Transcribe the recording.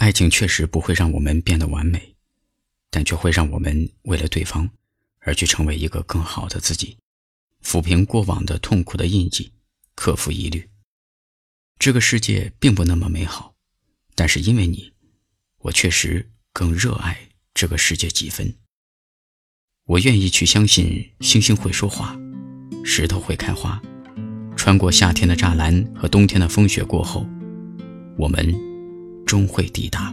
爱情确实不会让我们变得完美，但却会让我们为了对方而去成为一个更好的自己，抚平过往的痛苦的印记，克服疑虑。这个世界并不那么美好，但是因为你，我确实更热爱这个世界几分。我愿意去相信星星会说话，石头会开花。穿过夏天的栅栏和冬天的风雪过后，我们终会抵达。